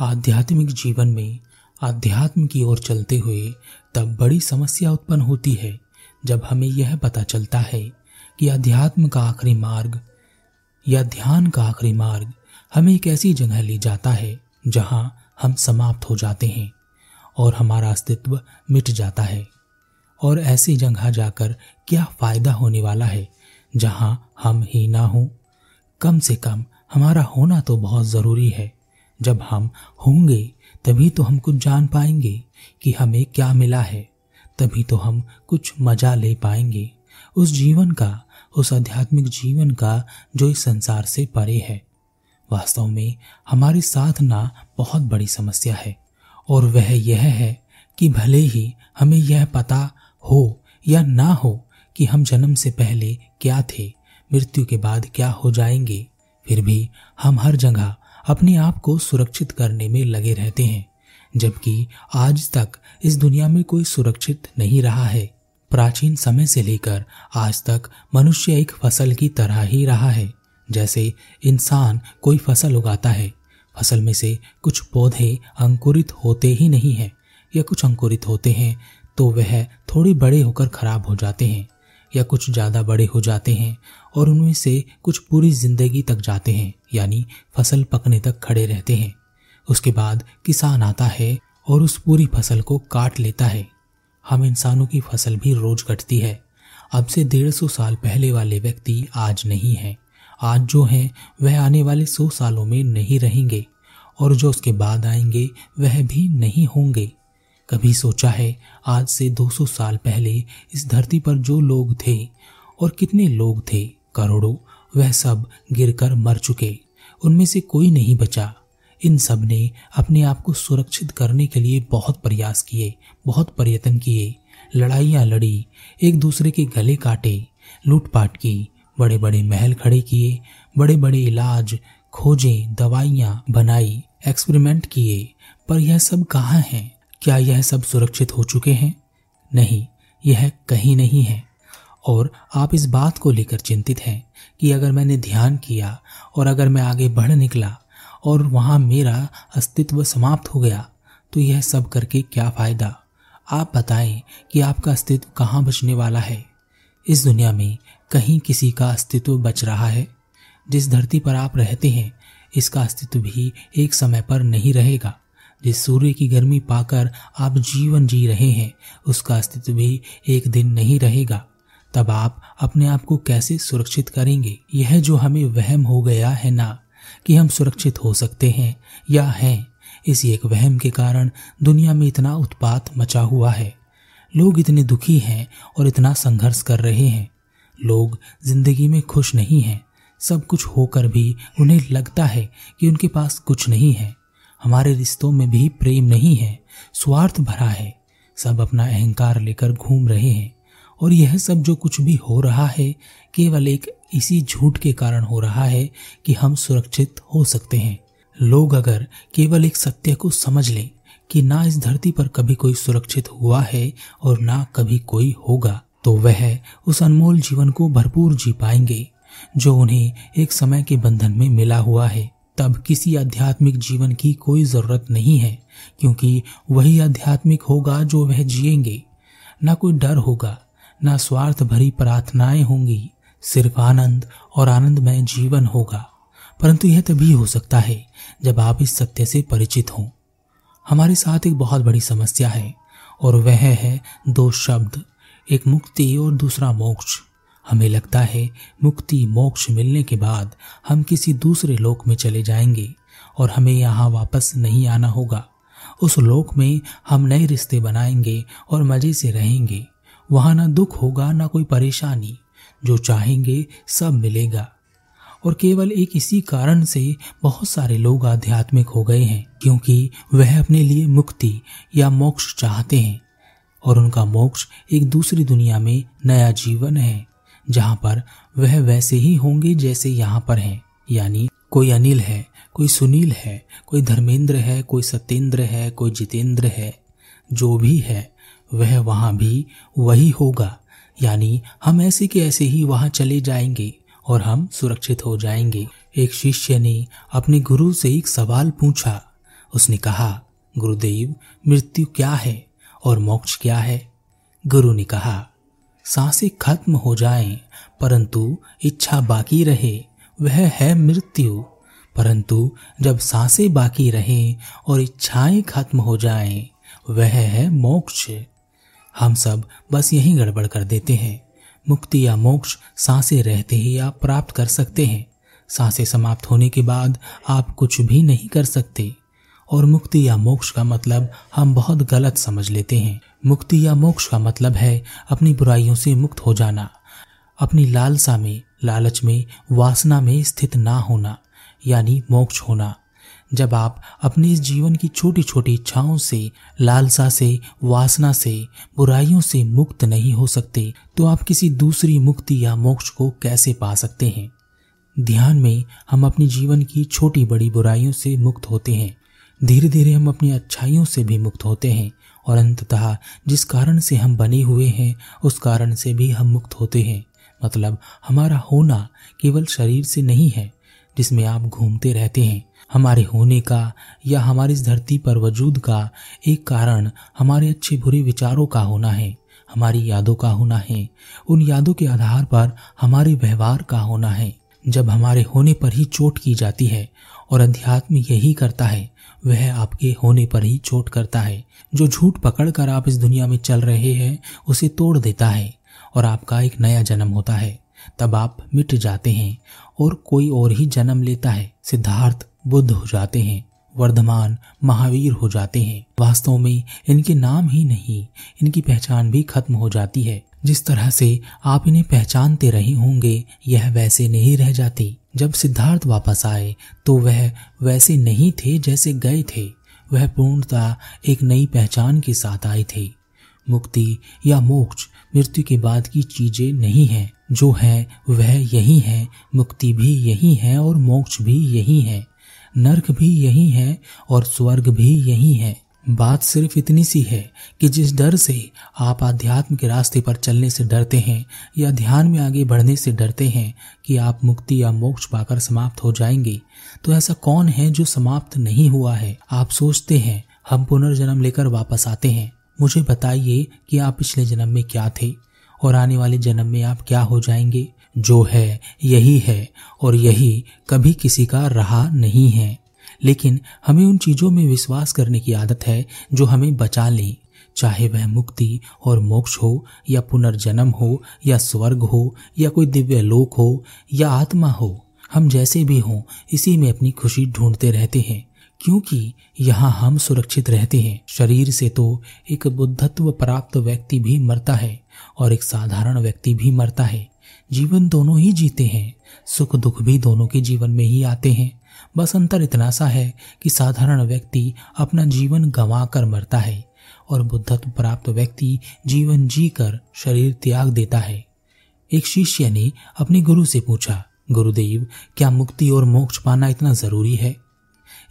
आध्यात्मिक जीवन में आध्यात्म की ओर चलते हुए तब बड़ी समस्या उत्पन्न होती है, जब हमें यह पता चलता है कि अध्यात्म का आखिरी मार्ग या ध्यान का आखिरी मार्ग हमें एक ऐसी जगह ले जाता है जहाँ हम समाप्त हो जाते हैं और हमारा अस्तित्व मिट जाता है। और ऐसी जगह जाकर क्या फ़ायदा होने वाला है, जहाँ हम ही ना हो? कम से कम हमारा होना तो बहुत ज़रूरी है। जब हम होंगे, तभी तो हम कुछ जान पाएँगे कि हमें क्या मिला है। तभी तो हम कुछ मज़ा ले पाएँगे। उस जीवन का, उस आध्यात्मिक जीवन का जो इस संसार से परे है, वास्तव में हमारी साधना बहुत बड़ी समस्या है। और वह यह है कि भले ही हमें यह पता हो या ना हो कि हम जन्म से पहले क्या थे, मृत्यु के बाद क्या हो जाएँगे, फिर भी हम हर जगह अपने आप को सुरक्षित करने में लगे रहते हैं, जबकि आज तक इस दुनिया में कोई सुरक्षित नहीं रहा है। प्राचीन समय से लेकर आज तक मनुष्य एक फ़सल की तरह ही रहा है, जैसे इंसान कोई फ़सल उगाता है। फ़सल में से कुछ पौधे अंकुरित होते ही नहीं है, या कुछ अंकुरित होते हैं तो वह थोड़े बड़े होकर खराब हो जाते हैं, या कुछ ज़्यादा बड़े हो जाते हैं और उनमें से कुछ पूरी ज़िंदगी तक जाते हैं। यानी फ़सल पकने तक खड़े रहते हैं। उसके बाद किसान आता है और उस पूरी फ़सल को काट लेता है। हम इंसानों की फ़सल भी रोज कटती है। अब से डेढ़ सौ साल पहले वाले व्यक्ति आज नहीं है। आज जो हैं, वह आने वाले सौ सालों में नहीं रहेंगे और जो उसके बाद आएँगे, वह भी नहीं होंगे। कभी सोचा है, आज से 200 साल पहले इस धरती पर जो लोग थे और कितने लोग थे, करोड़ों, वह सब गिरकर मर चुके। उनमें से कोई नहीं बचा। इन सबने अपने आप को सुरक्षित करने के लिए बहुत प्रयास किए, बहुत प्रयत्न किए। लड़ाइयाँ लड़ी, एक दूसरे के गले काटे, लूटपाट की बड़े बड़े महल खड़े किए बड़े बड़े इलाज, खोजें, दवाइयाँ बनाई, एक्सपेरिमेंट किए। पर यह सब कहाँ हैं? क्या यह सब सुरक्षित हो चुके हैं? नहीं, यह कहीं नहीं है। और आप इस बात को लेकर चिंतित हैं। कि अगर मैंने ध्यान किया और अगर मैं आगे बढ़ निकला और वहाँ मेरा अस्तित्व समाप्त हो गया तो यह सब करके क्या फ़ायदा? आप बताएँ कि आपका अस्तित्व कहाँ बचने वाला है? इस दुनिया में कहीं किसी का अस्तित्व बच रहा है। जिस धरती पर आप रहते हैं, इसका अस्तित्व भी एक समय पर नहीं रहेगा। जिस सूर्य की गर्मी पाकर आप जीवन जी रहे हैं, उसका अस्तित्व भी एक दिन नहीं रहेगा। तब आप अपने आप को कैसे सुरक्षित करेंगे? यह जो हमें वहम हो गया है ना, कि हम सुरक्षित हो सकते हैं या हैं, इसी एक वहम के कारण दुनिया में इतना उत्पात मचा हुआ है। लोग इतने दुखी हैं और इतना संघर्ष कर रहे हैं। लोग ज़िंदगी में खुश नहीं हैं। सब कुछ होकर भी उन्हें लगता है कि उनके पास कुछ नहीं है। हमारे रिश्तों में भी प्रेम नहीं है, स्वार्थ भरा है। सब अपना अहंकार लेकर घूम रहे हैं। और यह सब जो कुछ भी हो रहा है, केवल एक इसी झूठ के कारण हो रहा है कि हम सुरक्षित हो सकते हैं। लोग अगर केवल एक सत्य को समझ लें कि ना इस धरती पर कभी कोई सुरक्षित हुआ है और ना कभी कोई होगा तो वह उस अनमोल जीवन को भरपूर जी पाएँगे, जो उन्हें एक समय के बंधन में मिला हुआ है। तब किसी आध्यात्मिक जीवन की कोई ज़रूरत नहीं है, क्योंकि वही आध्यात्मिक होगा जो वह जिएँगे। ना कोई डर होगा ना स्वार्थ भरी प्रार्थनाएँ होंगी, सिर्फ़ आनंद और आनंदमय जीवन होगा। परंतु यह तभी हो सकता है जब आप इस सत्य से परिचित हों। हमारे साथ एक बहुत बड़ी समस्या है, और वह है दो शब्द, एक मुक्ति और दूसरा मोक्ष। हमें लगता है मुक्ति मोक्ष मिलने के बाद हम किसी दूसरे लोक में चले जाएँगे, और हमें यहाँ वापस नहीं आना होगा। उस लोक में हम नए रिश्ते बनाएँगे और मज़े से रहेंगे। वहाँ ना दुख होगा, ना कोई परेशानी। जो चाहेंगे सब मिलेगा। और केवल एक इसी कारण से बहुत सारे लोग आध्यात्मिक हो गए हैं, क्योंकि वह अपने लिए मुक्ति या मोक्ष चाहते हैं। और उनका मोक्ष एक दूसरी दुनिया में नया जीवन है, जहाँ पर वह वैसे ही होंगे जैसे यहाँ पर हैं। यानी कोई अनिल है, कोई सुनील है, कोई धर्मेंद्र है, कोई सत्येंद्र है, कोई जितेंद्र है, जो भी है। वह वहाँ भी वही होगा। यानी हम ऐसे के ऐसे ही वहाँ चले जाएँगे और हम सुरक्षित हो जाएँगे। एक शिष्य ने अपने गुरु से एक सवाल पूछा। उसने कहा, गुरुदेव, मृत्यु क्या है और मोक्ष क्या है? गुरु ने कहा, साँसें खत्म हो जाएँ, परंतु इच्छा बाकी रहे, वह है मृत्यु। परंतु जब साँसें बाकी रहें और इच्छाएँ खत्म हो जाएँ, वह है मोक्ष। हम सब बस यही गड़बड़ कर देते हैं। मुक्ति या मोक्ष साँसें रहते ही आप प्राप्त कर सकते हैं। साँसें समाप्त होने के बाद आप कुछ भी नहीं कर सकते। और मुक्ति या मोक्ष का मतलब हम बहुत गलत समझ लेते हैं। मुक्ति या मोक्ष का मतलब है अपनी बुराइयों से मुक्त हो जाना, अपनी लालसा में, लालच में, वासना में स्थित ना होना, यानी मोक्ष होना। जब आप अपने इस जीवन की छोटी छोटी इच्छाओं से, लालसा से, वासना से, बुराइयों से मुक्त नहीं हो सकते तो आप किसी दूसरी मुक्ति या मोक्ष को कैसे पा सकते हैं? ध्यान में हम अपने जीवन की छोटी बड़ी बुराइयों से मुक्त होते हैं। धीरे धीरे हम अपनी अच्छाइयों से भी मुक्त होते हैं और अंततः जिस कारण से हम बने हुए हैं, उस कारण से भी हम मुक्त होते हैं। मतलब हमारा होना केवल शरीर से नहीं है, जिसमें आप घूमते रहते हैं। हमारे होने का या हमारी इस धरती पर वजूद का एक कारण हमारे अच्छे बुरे विचारों का होना है, हमारी यादों का होना है, उन यादों के आधार पर हमारे व्यवहार का होना है। जब हमारे होने पर ही चोट की जाती है और अध्यात्म यही करता है, वह आपके होने पर ही चोट करता है। जो झूठ पकड़कर आप इस दुनिया में चल रहे हैं, उसे तोड़ देता है और आपका एक नया जन्म होता है। तब आप मिट जाते हैं और कोई और ही जन्म लेता है, सिद्धार्थ। बुद्ध हो जाते हैं, वर्धमान महावीर हो जाते हैं। वास्तव में इनके नाम ही नहीं, इनकी पहचान भी खत्म हो जाती है। जिस तरह से आप इन्हें पहचानते रहे होंगे, यह वैसे नहीं रह जाती। जब सिद्धार्थ वापस आए तो वह वैसे नहीं थे जैसे गए थे। वह पूर्णता एक नई पहचान के साथ आए थे। मुक्ति या मोक्ष मृत्यु के बाद की चीज़ें नहीं है। जो है, वह यही है। मुक्ति भी यही है और मोक्ष भी यही है। नरक भी यही है और स्वर्ग भी यही है। बात सिर्फ़ इतनी सी है कि जिस डर से आप आध्यात्म के रास्ते पर चलने से डरते हैं या ध्यान में आगे बढ़ने से डरते हैं कि आप मुक्ति या मोक्ष पाकर समाप्त हो जाएँगे तो ऐसा कौन है जो समाप्त नहीं हुआ है? आप सोचते हैं, हम पुनर्जन्म लेकर वापस आते हैं। मुझे बताइए कि आप पिछले जन्म में क्या थे और आने वाले जन्म में आप क्या हो जाएँगे? जो है, यही है और यही कभी किसी का रहा नहीं है। लेकिन हमें उन चीज़ों में विश्वास करने की आदत है जो हमें बचा लें। चाहे वह मुक्ति और मोक्ष हो या पुनर्जन्म हो या स्वर्ग हो या कोई दिव्य लोक हो या आत्मा हो, हम जैसे भी हों, इसी में अपनी खुशी ढूंढते रहते हैं। क्योंकि यहाँ हम सुरक्षित रहते हैं। शरीर से तो एक बुद्धत्व प्राप्त व्यक्ति भी मरता है और एक साधारण व्यक्ति भी मरता है। जीवन दोनों ही जीते हैं। सुख दुख भी दोनों के जीवन में ही आते हैं। बस अंतर इतना सा है कि साधारण व्यक्ति अपना जीवन गंवा कर मरता है और बुद्धत्व प्राप्त व्यक्ति जीवन जीकर शरीर त्याग देता है। एक शिष्य ने अपने गुरु से पूछा, गुरुदेव, क्या मुक्ति और मोक्ष पाना इतना ज़रूरी है?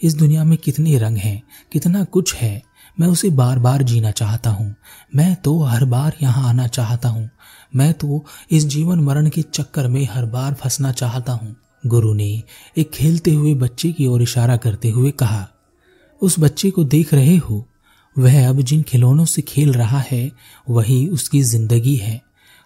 इस दुनिया में कितने रंग हैं, कितना कुछ है मैं उसे बार बार जीना चाहता हूँ। मैं तो हर बार यहाँ आना चाहता हूँ। मैं तो इस जीवन मरण के चक्कर में हर बार फंसना चाहता हूँ। गुरु ने एक खेलते हुए बच्चे की ओर इशारा करते हुए कहा, उस बच्चे को देख रहे हो? वह अब जिन खिलौनों से खेल रहा है, वही उसकी ज़िंदगी है।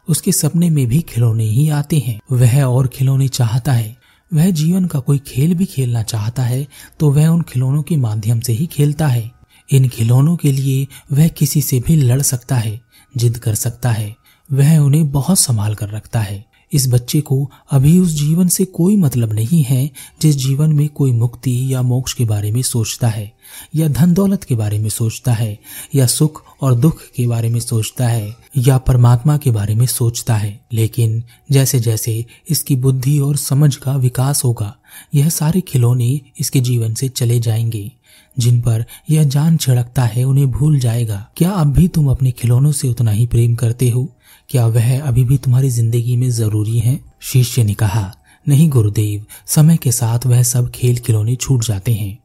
उसके सपने में भी खिलौने ही आते हैं। वह और खिलौने चाहता है। वह जीवन का कोई खेल भी खेलना चाहता है तो वह उन खिलौनों के माध्यम से ही खेलता है। इन खिलौनों के लिए वह किसी से भी लड़ सकता है, जिद कर सकता है। वह उन्हें बहुत संभाल कर रखता है। इस बच्चे को अभी उस जीवन से कोई मतलब नहीं है, जिस जीवन में कोई मुक्ति या मोक्ष के बारे में सोचता है, या धन दौलत के बारे में सोचता है, या सुख और दुख के बारे में सोचता है, या परमात्मा के बारे में सोचता है। लेकिन जैसे जैसे इसकी बुद्धि और समझ का विकास होगा, यह सारे खिलौने इसके जीवन से चले जाएँगे। जिन पर यह जान छिड़कता है उन्हें भूल जाएगा। क्या अब भी तुम अपने खिलौनों से उतना ही प्रेम करते हो? क्या वह अभी भी तुम्हारी ज़िंदगी में ज़रूरी है? शिष्य ने कहा, नहीं गुरुदेव, समय के साथ वह सब खेल खिलौने छूट जाते हैं।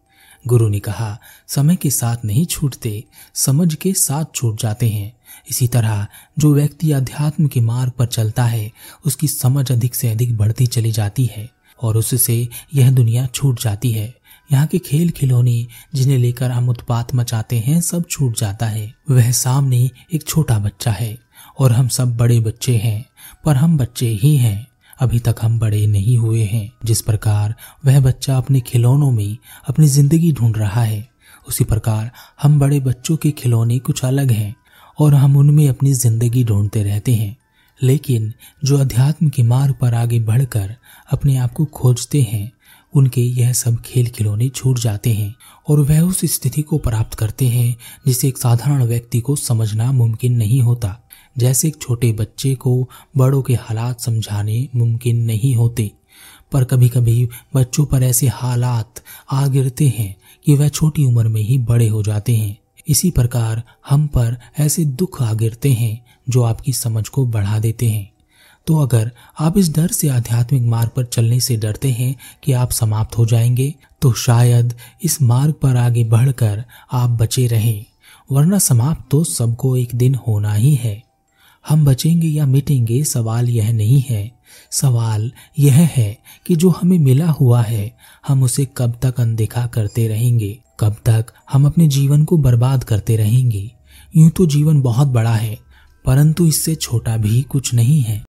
गुरु ने कहा, समय के साथ नहीं छूटते, समझ के साथ छूट जाते हैं। इसी तरह जो व्यक्ति अध्यात्म के मार्ग पर चलता है, उसकी समझ अधिक से अधिक बढ़ती चली जाती है और उससे यह दुनिया छूट जाती है। यहाँ के खेल खिलौने जिन्हें लेकर हम उत्पात मचाते हैं, सब छूट जाता है। वह सामने एक छोटा बच्चा है और हम सब बड़े बच्चे हैं, पर हम बच्चे ही हैं। अभी तक हम बड़े नहीं हुए हैं। जिस प्रकार वह बच्चा अपने खिलौनों में अपनी ज़िंदगी ढूंढ रहा है, उसी प्रकार हम बड़े बच्चों के खिलौने कुछ अलग हैं और हम उनमें अपनी ज़िंदगी ढूंढते रहते हैं। लेकिन जो अध्यात्म के मार्ग पर आगे बढ़कर अपने आप को खोजते हैं उनके यह सब खेल खिलौने छूट जाते हैं और वह उस स्थिति को प्राप्त करते हैं जिसे एक साधारण व्यक्ति को समझना मुमकिन नहीं होता। जैसे एक छोटे बच्चे को बड़ों के हालात समझाने मुमकिन नहीं होते, पर कभी कभी बच्चों पर ऐसे हालात आ गिरते हैं कि वह छोटी उम्र में ही बड़े हो जाते हैं। इसी प्रकार हम पर ऐसे दुख आ गिरते हैं जो आपकी समझ को बढ़ा देते हैं। तो अगर आप इस डर से आध्यात्मिक मार्ग पर चलने से डरते हैं कि आप समाप्त हो जाएँगे तो शायद इस मार्ग पर आगे बढ़कर आप बचे रहें, वरना समाप्त तो सबको एक दिन होना ही है। हम बचेंगे या मिटेंगे सवाल यह नहीं है। सवाल यह है कि जो हमें मिला हुआ है, हम उसे कब तक अनदेखा करते रहेंगे, कब तक हम अपने जीवन को बर्बाद करते रहेंगे। यूँ तो जीवन बहुत बड़ा है, परंतु इससे छोटा भी कुछ नहीं है।